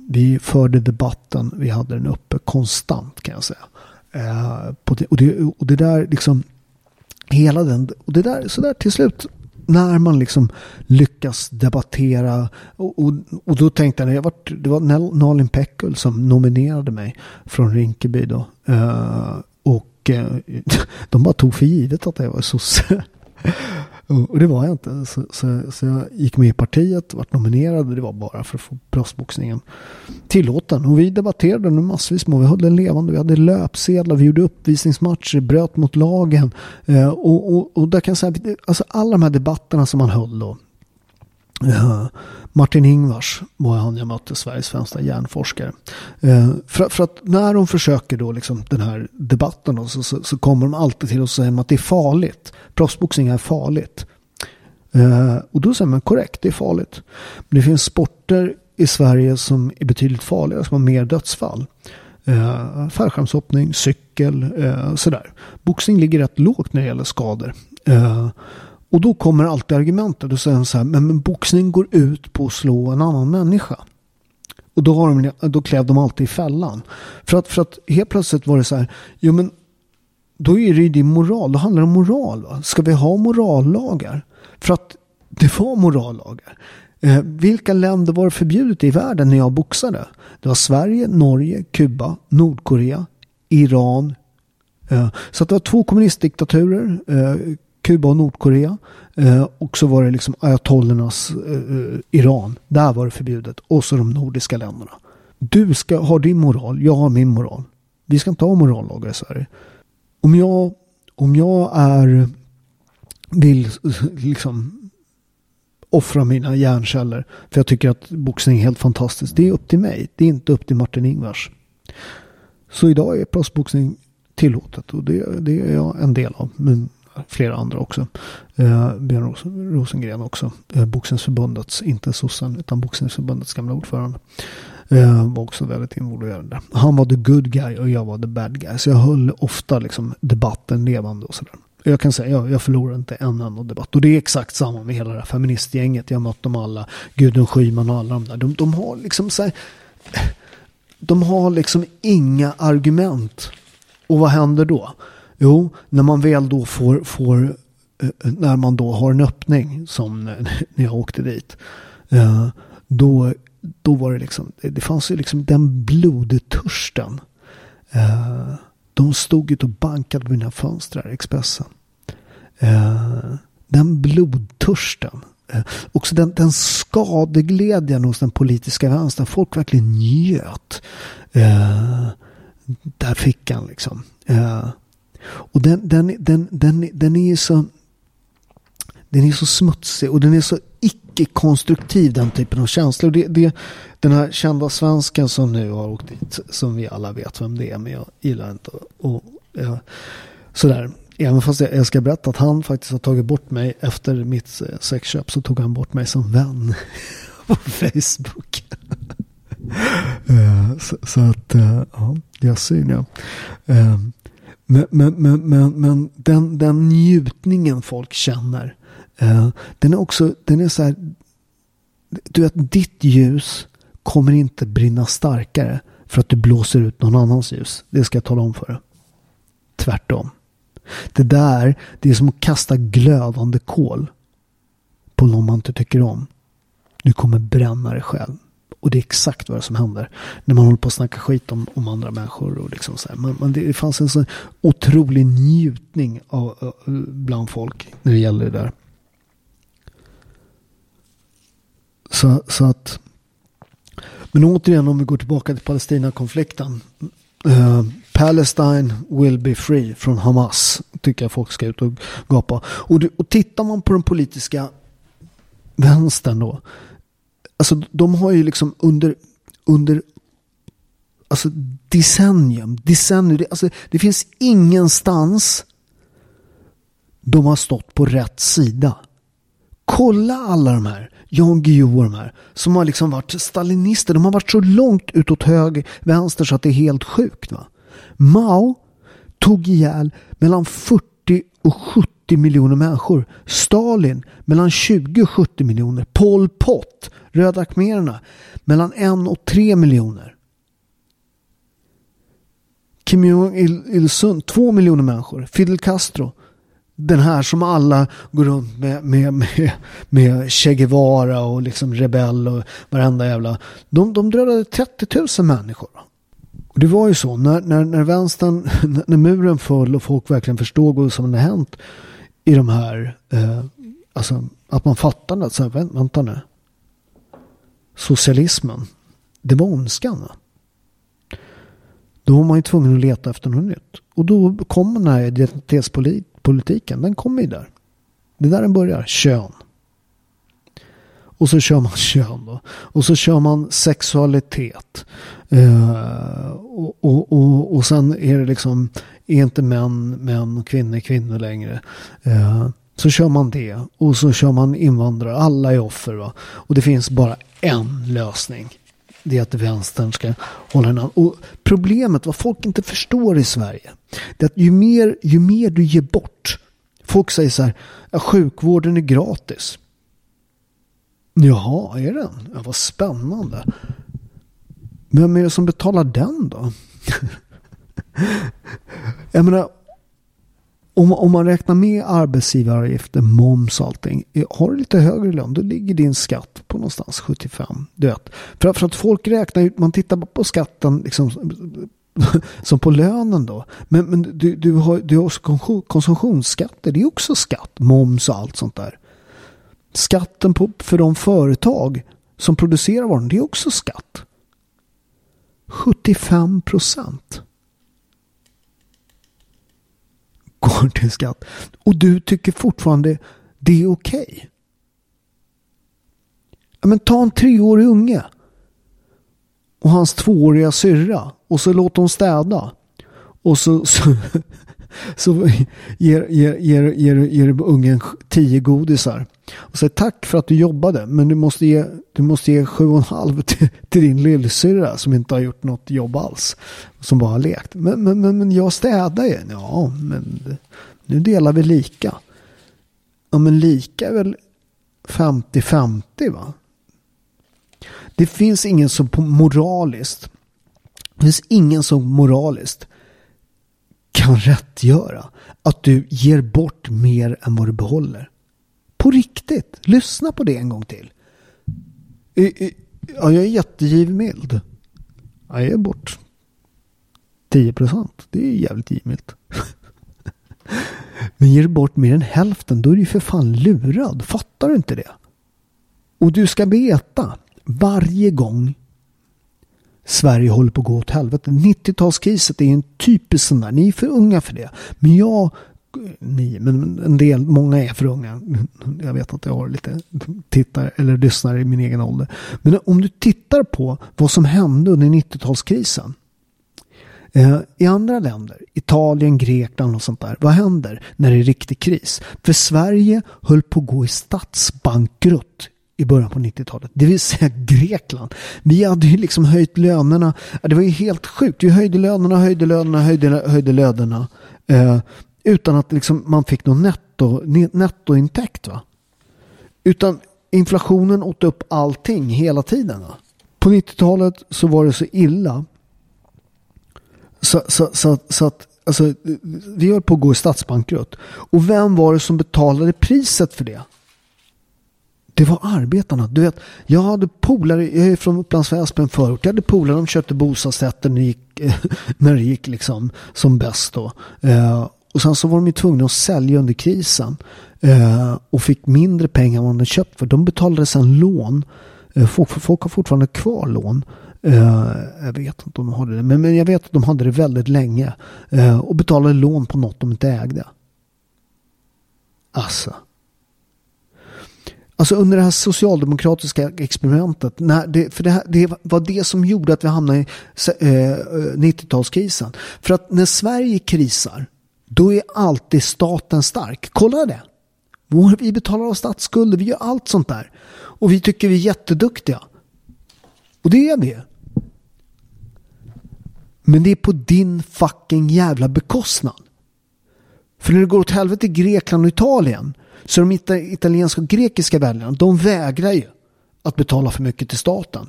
vi förde debatten, vi hade den uppe konstant kan jag säga. Eh, det, och, det, och det där liksom, hela den, och det där, så där till slut när man liksom lyckas debattera och, och, och då tänkte jag, jag var, det var Nalin Pekul som nominerade mig från Rinkeby då. Uh, och uh, [laughs] de bara tog för givet att jag var sosse. Och det var jag inte. Så, så, så, jag gick med i partiet, vart nominerad. Det var bara för att få proffsboxningen tillåten. Och vi debatterade nu massvis med. Vi höll den levande. Vi hade löpsedlar, vi gjorde uppvisningsmatcher, bröt mot lagen. Eh, och, och, och där kan jag säga, alltså alla de här debatterna som man höll då. Uh, Martin Ingvars var han jag mötte, Sveriges främsta hjärnforskare. Uh, eh, för, för, att när de försöker då liksom den här debatten då, så, så, så, kommer de alltid till och säger att det är farligt. Proffsboxning är farligt. Uh, och då säger man korrekt, det är farligt. Men det finns sporter i Sverige som är betydligt farligare, som har mer dödsfall. Uh, fallskärmshoppning, cykel, sådär. Boxning ligger rätt lågt när det gäller skador. Och då kommer alltid argumentet. Då säger de så här, men, men boxning går ut på att slå en annan människa. Och då, har de, då klev de alltid i fällan. För att, för att helt plötsligt var det så här, jo men då är det ju din moral, då handlar det om moral. Va? Ska vi ha morallagar? För att det var morallagar. Eh, vilka länder var det förbjudet i världen när jag boxade? Det var Sverige, Norge, Kuba, Nordkorea, Iran. Eh, så att det var två kommunistdiktaturer. Eh, Kuba och Nordkorea. Eh, och så var det liksom ayatollernas eh, eh, Iran. Där var det förbjudet. Och så de nordiska länderna. Du ska ha din moral, jag har min moral. Vi ska inte ha morallagar i Sverige. Om jag, om jag är, vill liksom offra mina hjärnceller. För jag tycker att boxning är helt fantastiskt. Det är upp till mig. Det är inte upp till Martin Ingvars. Så idag är proffsboxning tillåtet och det, det är jag en del av. Men flera andra också. Eh, Björn Rosengren också. Eh, Boxningsförbundets, inte sossen, utan Boxningsförbundets gamla ordförande. Eh, var också väldigt involverad där. Han var the good guy och jag var the bad guy. Så jag höll ofta liksom debatten levande och sådär. Jag kan säga, jag, jag förlorar inte en enda debatt. Och det är exakt samma med hela det här feministgänget. Jag har mött dem alla. Gudrun Schyman och alla de där. De, de har liksom så här, De har liksom inga argument. Och vad händer då? Jo, när man väl då får, får eh, när man då har en öppning som när [laughs] jag åkte dit. Eh, då, då var det liksom, det fanns ju liksom den blodtörsten. Eh, de stod ute och bankade på mina fönster Expressen. Den blodtörsten. Också den, den skadeglädjen hos den politiska vänstern. Folk verkligen njöt. Där fick han liksom. Och den, den, den, den, den är så den är så smutsig och den är så icke-konstruktiv den typen av känslor. Det, det, den här kända svensken som nu har åkt dit, som vi alla vet vem det är, men jag gillar inte och, ja, sådär. Även fast jag, jag ska berätta att han faktiskt har tagit bort mig efter mitt eh, sexköp så tog han bort mig som vän [laughs] på Facebook. [laughs] Eh, så, så, att, eh, ja, jag syn ja. Men, men, men, men, men den, den njutningen folk känner. Eh, den är också, den är så här. Du vet, ditt ljus kommer inte brinna starkare för att du blåser ut någon annans ljus. Det ska jag tala om för dig. Tvärtom. Det där, det är som att kasta glödande kol på någon man inte tycker om. Du kommer bränna dig själv. Och det är exakt vad som händer när man håller på att snacka skit om, om andra människor. Och liksom så man, man, det fanns en sån otrolig njutning av, bland folk när det gäller det där. Så, så att men återigen om vi går tillbaka till Palestina-konflikten. Uh, Palestine will be free från Hamas. Tycker jag folk ska ut och gapa. Och, och tittar man på den politiska vänstern då. Alltså de har ju liksom under, under alltså decennium, decennium, alltså det finns ingenstans de har stått på rätt sida Kolla alla de här, Jan Guillou och de här, som har liksom varit stalinister. De har varit så långt utåt höger, vänster så att det är helt sjukt. Va? Mao tog ihjäl mellan 40 och 70 miljoner människor. Stalin mellan 20 och 70 miljoner. Pol Pot, Röda khmererna, mellan 1 och 3 miljoner. Kim Jong-Il-Sung, 2 miljoner människor. Fidel Castro, den här som alla går runt med, med, med, med Che Guevara och liksom rebell och varenda jävla. De, de dödade 30 000 människor. Och det var ju så när, när, när vänstern, [laughs] när muren föll och folk verkligen förstod vad som hade hänt i de här, eh, alltså att man fattar att, så här, vänta nu, socialismen, det var ondskan. Va? Då var man ju tvungen att leta efter något nytt. Och då kom den här identitetspolitiken, den kommer ju där. Det är där den börjar, kön. Och så kör man [laughs] kön då. Och så kör man sexualitet. Eh, och, och, och, och sen är det liksom, är inte män män och kvinnor kvinnor längre. Eh, så kör man det. Och så kör man invandrare. Alla är offer. Va? Och det finns bara en lösning. Det är att vänstern ska hålla en annan. Och problemet, vad folk inte förstår i Sverige. Det är att ju mer, ju mer du ger bort. Folk säger så här, ja, sjukvården är gratis. Jaha, är den? Ja, vad spännande. Vem är det som betalar den då? [laughs] [laughs] Jag menar, om, om man räknar med arbetsgivaravgifter, moms och allting. Eh, har du lite högre lön, då ligger din skatt på någonstans 75. Du vet. För, för att folk räknar ut, man tittar på skatten liksom, [laughs] som på lönen då. Men, men du, du, har, du har också konsumtionsskatter, det är också skatt, moms och allt sånt där. Skatten på, för de företag som producerar varan, det är också skatt. 75 procent går till skatt. Och du tycker fortfarande det är okej. Okay. Ja, men ta en treårig unge och hans tvååriga syrra och så låt dem städa. Och så, så, [laughs] så ger, ger, ger, ger, ger ungen tio godisar. Och säger tack för att du jobbade men du måste ge, du måste ge sju och en halv [laughs] till, till din lillsyrra som inte har gjort något jobb alls. Som bara har lekt. Men, men, men, men jag städar ju. Ja, men nu delar vi lika. Ja, men lika är väl 50-50 va? Det finns ingen som moraliskt det finns ingen som moraliskt kan rättgöra att du ger bort mer än vad du behåller. På riktigt. Lyssna på det en gång till. Ja, jag är jättegivmild. jag ger bort 10 procent. Det är jävligt givmilt. [laughs] Men ger du bort mer än hälften då är du ju för fan lurad. Fattar du inte det? Och du ska veta varje gång Sverige håller på att gå åt helvete. 90-talskriset är en typisk sån där. Ni är för unga för det. Men jag ni, men en del, många är för unga. Jag vet att jag har lite tittar eller lyssnar i min egen ålder. Men om du tittar på vad som hände under 90-talskrisen. Eh, I andra länder, Italien, Grekland och sånt där. Vad händer när det är riktig kris? För Sverige höll på att gå i statsbankrutt i början på 90-talet. Det vill säga Grekland. Vi hade ju liksom höjt lönerna. Det var ju helt sjukt. Vi höjde lönerna, höjde lönerna, höjde, höjde lönerna. Eh, utan att liksom man fick någon netto, nettointäkt. Va? Utan inflationen åt upp allting hela tiden. Va? På 90-talet så var det så illa. Så, så, så, så att alltså, vi höll på att gå i statsbankrutt. Och vem var det som betalade priset för det? Det var arbetarna. Du vet, jag hade polare, jag är från Upplands Väsby, en förort. Jag hade polare, de köpte bostadsrätter när det gick, [laughs] när det gick liksom som bäst då. Eh, och sen så var de ju tvungna att sälja under krisen. Eh, och fick mindre pengar än vad de köpt för. De betalade sen lån. Eh, folk, folk har fortfarande kvar lån. Eh, jag vet inte om de hade det. Men, men jag vet att de hade det väldigt länge. Eh, och betalade lån på något de inte ägde. Alltså. Alltså under det här socialdemokratiska experimentet. När det, för det, här, det var det som gjorde att vi hamnade i eh, eh 90-talskrisen. För att när Sverige krisar då är alltid staten stark. Kolla det. Vi betalar av statsskulder, vi gör allt sånt där. Och vi tycker vi är jätteduktiga. Och det är vi. Men det är på din fucking jävla bekostnad. För när det går åt helvete i Grekland och Italien så de italienska och grekiska väljarna, de vägrar ju att betala för mycket till staten.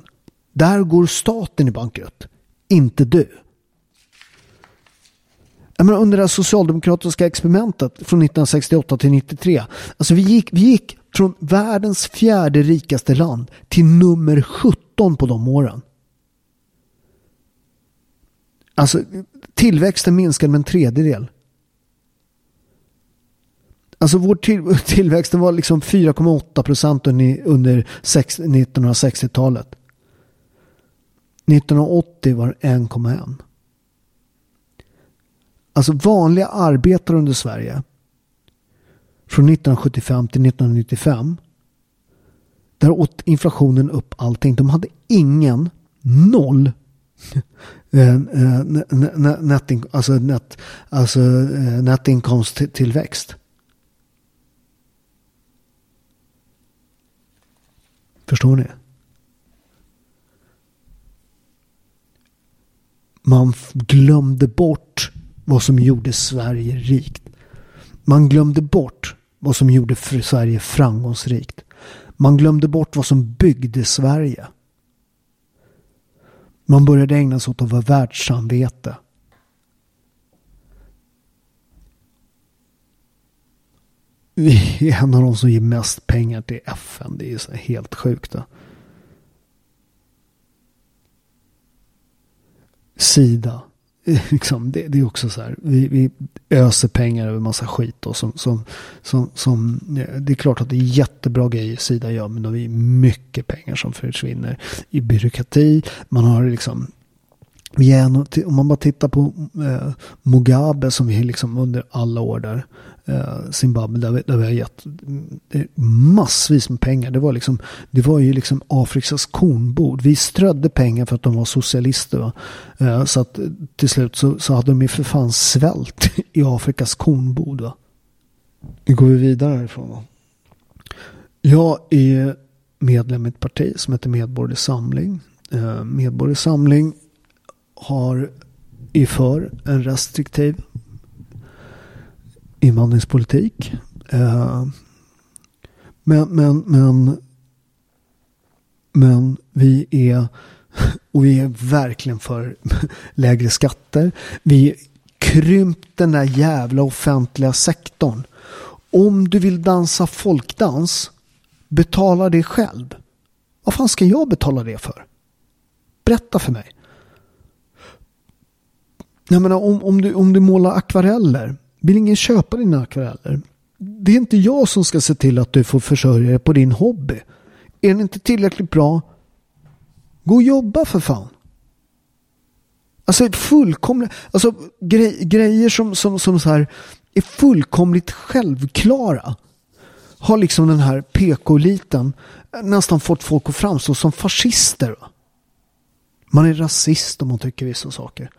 Där går staten i bankrutt, inte du. Jag menar, under det socialdemokratiska experimentet från 1968 till 93. Alltså vi gick, vi gick från världens fjärde rikaste land till nummer 17 på de åren. Alltså tillväxten minskade med en tredjedel. Alltså vår till, [laughs] tillväxten var liksom 4,8 procent under, 1960-talet. 1980 var 1,1. Alltså vanliga arbetare under Sverige. Från 1975 till 1995. Där åt inflationen upp allting. De hade ingen, noll [laughs] eh, eh alltså net, alltså eh, Förstår ni? Man glömde bort vad som gjorde Sverige rikt. Man glömde bort vad som gjorde Sverige framgångsrikt. Man glömde bort vad som byggde Sverige. Man började ägna sig åt att vara världssamvete. Vi är en av de som ger mest pengar till FN. Det är så helt sjukt. Då. Sida. [laughs] Liksom, det, det, är också så här. Vi, vi öser pengar över massa skit. Då, som, som, som, som, det är klart att det är jättebra grejer Sida gör. Men det är mycket pengar som försvinner i byråkrati. Man har liksom om man bara tittar på eh, Mugabe som vi liksom under alla år där eh, Zimbabwe där vi, där vi har gett massvis med pengar. Det var, liksom, det var ju liksom Afrikas kornbord. Vi strödde pengar för att de var socialister. Eh, så att till slut så, så hade de ju för fan svält [laughs] i Afrikas kornbord. Va? Nu går vi vidare härifrån. Va? Jag är medlem i ett parti som heter Medborgerlig Samling. Eh, Medborgerlig Samling har är för en restriktiv invandringspolitik. Eh, men, men, men, men vi är [laughs] och vi är verkligen för [laughs] lägre skatter. Vi krympt den där jävla offentliga sektorn. Om du vill dansa folkdans, betala det själv. Vad fan ska jag betala det för? Berätta för mig. Jag menar, om, om, du, om du målar akvareller, vill ingen köpa dina akvareller? Det är inte jag som ska se till att du får försörja dig på din hobby. Är den inte tillräckligt bra, gå och jobba för fan. Alltså fullkomligt, alltså grej, grejer som, som, som så här är fullkomligt självklara har liksom den här PK-eliten nästan fått folk att framstå som fascister. Man är rasist om man tycker vissa saker.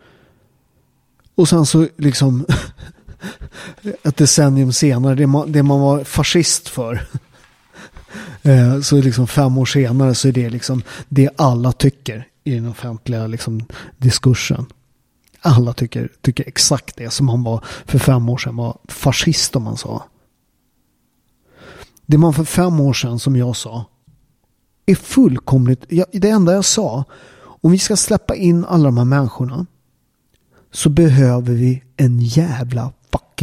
Och sen så liksom [laughs] [laughs] ett decennium senare, det man, det man var fascist för. [laughs] Eh, så liksom fem år senare så är det liksom det alla tycker i den offentliga liksom diskursen. Alla tycker, tycker exakt det som man var för fem år sedan var fascist om man sa. Det man för fem år sedan som jag sa är fullkomligt, det enda jag sa, om vi ska släppa in alla de här människorna så behöver vi en jävla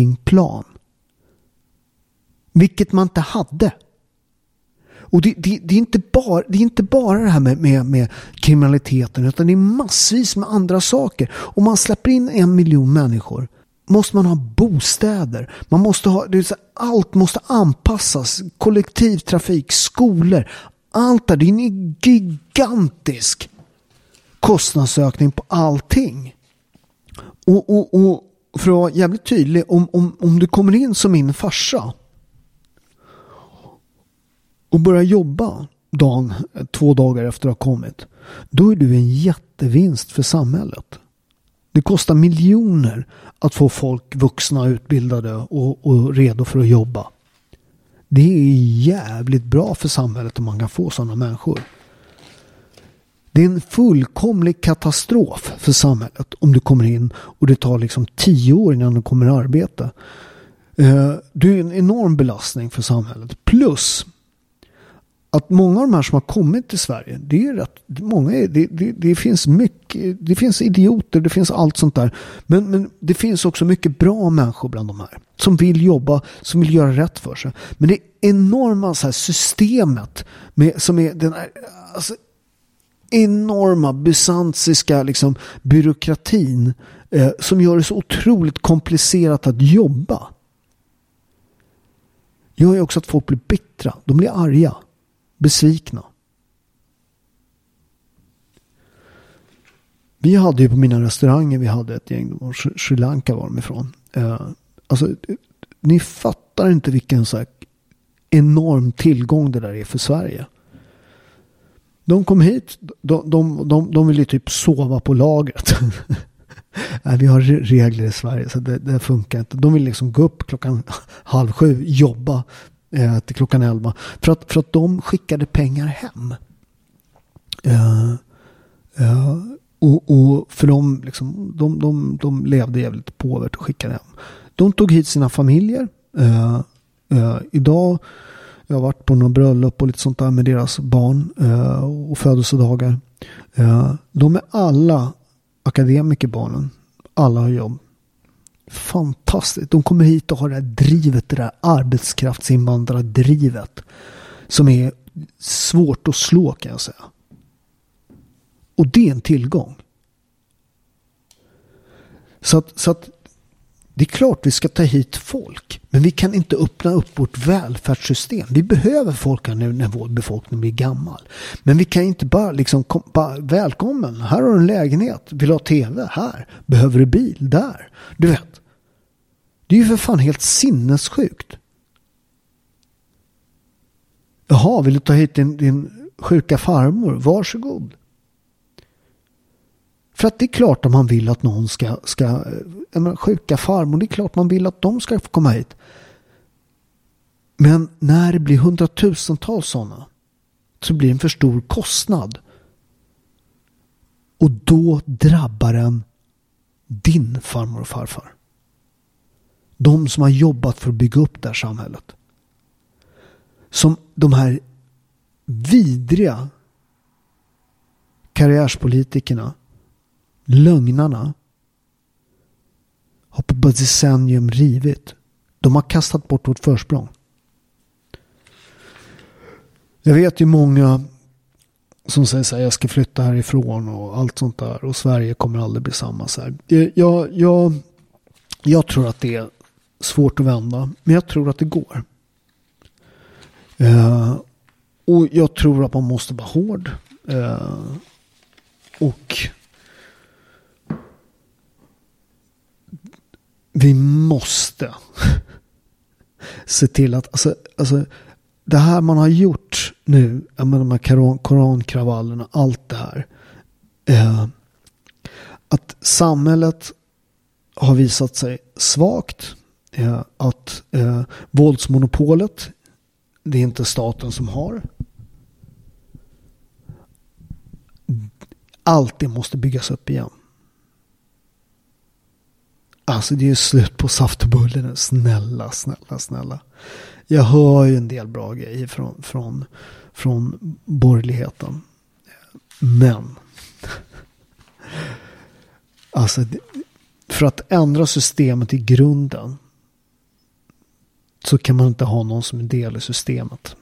fucking plan. Vilket man inte hade. Och det, det, det, är inte bara, det är inte bara det här med, med, med, kriminaliteten utan det är massvis med andra saker. Om man släpper in en miljon människor måste man ha bostäder. Man måste ha, det så, allt måste anpassas. Kollektivtrafik, skolor. Allt där. Det är en gigantisk kostnadsökning på allting. Och, och, och för att vara jävligt tydlig, om, om, om du kommer in som min farsa och börjar jobba dagen, två dagar efter att ha kommit, då är du en jättevinst för samhället. Det kostar miljoner att få folk vuxna, utbildade och, och redo för att jobba. Det är jävligt bra för samhället om man kan få sådana människor. Det är en fullkomlig katastrof för samhället om du kommer in och det tar liksom tio år innan du kommer i arbete. Eh, du är en enorm belastning för samhället. Plus att många av de här som har kommit till Sverige, det är rätt, många är, det, det, det, finns mycket, det finns idioter, det finns allt sånt där. Men, men det finns också mycket bra människor bland de här. Som vill jobba, som vill göra rätt för sig. Men det enorma så här systemet med, som är den här, alltså, enorma bysantiska liksom, byråkratin eh, som gör det så otroligt komplicerat att jobba. Gör ju också att folk blir bittra. De blir arga besvikna. Vi hade ju på mina restauranger, vi hade ett gäng, Sri Lanka var de ifrån. Eh, alltså, ni fattar inte vilken så enorm tillgång det där är för Sverige. De kom hit, de, de, de, de ville typ sova på lagret. [laughs] Nej, vi har regler i Sverige så det, det, funkar inte. De vill liksom gå upp klockan [laughs] halv sju, jobba, eh, till klockan 11. För att, för att de skickade pengar hem. Eh, eh, och, och, för de, liksom, de, de, de levde jävligt påvert och skickade hem. De tog hit sina familjer. Eh, eh, idag jag har varit på några bröllop och lite sånt där med deras barn eh, och födelsedagar. Eh, de är alla akademiker barnen. Alla har jobb fantastiskt. De kommer hit och har det här drivet, det där arbetskraftsinvandrardrivet. Som är svårt att slå kan jag säga. Och det är en tillgång. Så att, så att det är klart vi ska ta hit folk. Men vi kan inte öppna upp vårt välfärdssystem. Vi behöver folk här nu när vår befolkning blir gammal. Men vi kan inte bara liksom, kom, bara, välkommen, här har du en lägenhet, vill du ha tv, här, behöver du bil, där. Du vet. Det är ju för fan helt sinnessjukt. Jaha, vill du ta hit din, din sjuka farmor? Varsågod. För att det är klart att man vill att någon ska, ska eh, menar, sjuka farmor, det är klart man vill att de ska få komma hit. Men när det blir hundratusentals sådana så blir det en för stor kostnad. Och då drabbar den din farmor och farfar. De som har jobbat för att bygga upp det här samhället. Som de här vidriga karriärspolitikerna, lögnarna, har på decennium rivit. De har kastat bort vårt försprång. Jag vet ju många som säger så här, jag ska flytta härifrån och allt sånt där. Och Sverige kommer aldrig bli samma. Så här. Jag, jag, jag tror att det är svårt att vända. Men jag tror att det går. Eh, och jag tror att man måste vara hård. Eh, och vi måste se till att, alltså, alltså det här man har gjort nu, jag menar de här korankravallerna, allt det här. Eh, att samhället har visat sig svagt eh, att eh, våldsmonopolet, det är inte staten som har. Allt det måste byggas upp igen. Alltså det är ju slut på saftbullen nu. Snälla, snälla, snälla. Jag hör ju en del bra grejer från, från, från borgerligheten. Men. Alltså för att ändra systemet i grunden så kan man inte ha någon som är del i systemet.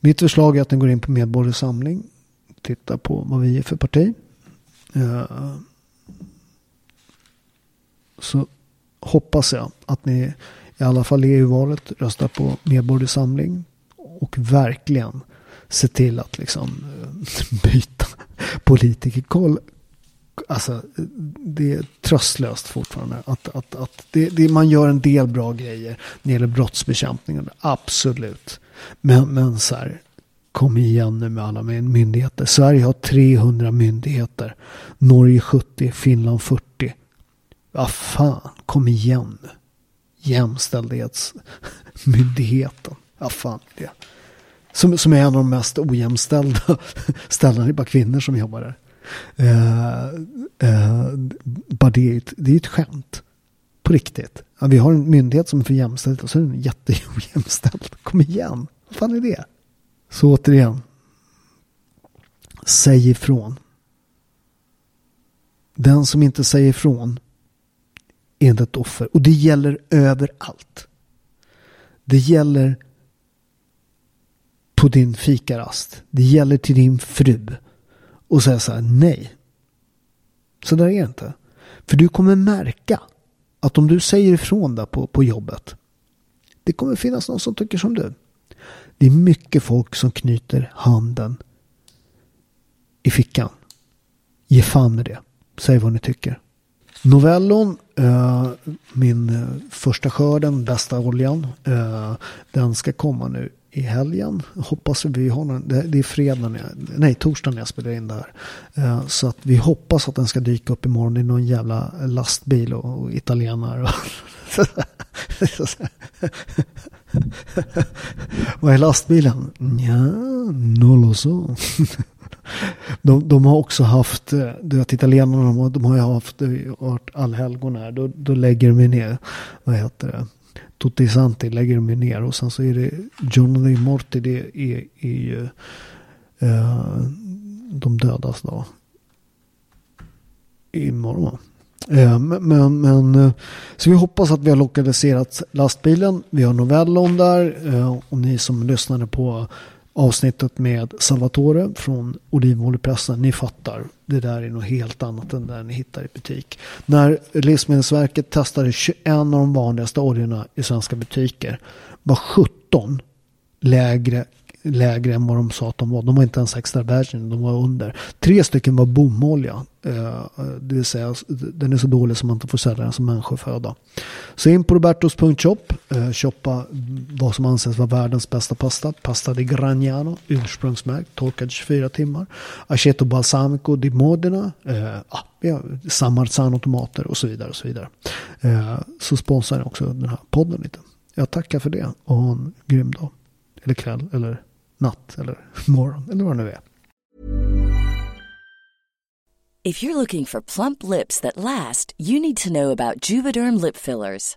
Mitt förslag är att den går in på Medborgerlig Samling. Titta på vad vi är för parti. Eh, så hoppas jag att ni i alla fall i EU-valet röstar på Medborgerlig Samling. Och verkligen se till att liksom eh, [laughs] byta politikerkoll alltså, det är tröstlöst fortfarande. Att, att, att det, det, man gör en del bra grejer när det gäller brottsbekämpningen. Absolut. Men, men så här, kom igen nu med alla myndigheter. Sverige har 300 myndigheter. Norge 70, Finland 40. Vad fan, kom igen nu. Jämställdhetsmyndigheten. Ja, fan det. Som, som är en av de mest ojämställda [laughs] ställena. Det är bara kvinnor som jobbar där. Uh, uh, bara det, det är ett skämt. På riktigt. Ja, vi har en myndighet som är för jämställd och så är den jätteojämställd. Kom igen. Vad fan är det? Så återigen. Säg ifrån. Den som inte säger ifrån är inte ett offer. Och det gäller överallt. Det gäller på din fikarast. Det gäller till din fru. Och säga så här, nej. Så där är det inte. För du kommer märka att om du säger ifrån där på, på jobbet. Det kommer finnas någon som tycker som du. Det är mycket folk som knyter handen i fickan. Ge fan med det. Säg vad ni tycker. Novellon, Eh, min eh, första skörden, bästa oljan. Eh, den ska komma nu i helgen. Hoppas vi har någon. Det, är fredag, när jag, nej torsdag när jag spelar in det här. Eh, så att vi hoppas att den ska dyka upp imorgon. Det är någon jävla lastbil och, och italienare. [laughs] Vad är lastbilen? Ja, noll och så. [laughs] De, de, har också haft, eh, du vet italienarna, de, de har ju haft, allhelgon här, då, då lägger de ner, vad heter det, Tutti Santi lägger de ner och sen så är det Johnny Morty, det är, är ju eh, de dödas dag. Imorgon Eh, men, men eh, så vi hoppas att vi har lokaliserat lastbilen. Vi har novellon där. Eh, och ni som lyssnade på avsnittet med Salvatore från olivoljepressen. Ni fattar, det där är något helt annat än det ni hittar i butik. När Livsmedelsverket testade 21 av de vanligaste oljorna i svenska butiker var 17 lägre lägre än vad de sa att de var. De var inte ens extra virgin, de var under. Tre stycken var bomolja. Eh, eh, det vill säga den är så dålig som man inte får sälja den som människoföda. Så in på robertos.shop. Eh, shoppa vad som anses vara världens bästa pasta. Pasta di Gragnano, ursprungsmärkt, torkad 24 timmar. Aceto balsamico di Modena. Ah, ja, Samarzano-tomater och så vidare. och Så vidare. så sponsrar jag också den här podden lite. Jag tackar för det och ha en grym dag. Eller kväll eller natt eller morgon eller vad det nu är. If you're looking for plump lips that last, you need to know about Juvederm lip fillers.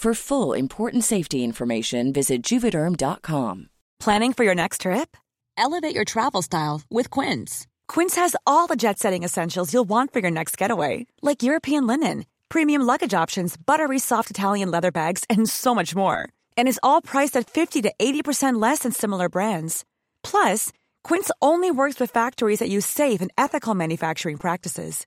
For full important safety information, visit juvederm.com. Planning for your next trip? Elevate your travel style with Quince. Quince has all the jet setting essentials you'll want for your next getaway, like European linen, premium luggage options, buttery soft Italian leather bags, and so much more. And is all priced at 50 to 80% less than similar brands. Plus, Quince only works with factories that use safe and ethical manufacturing practices.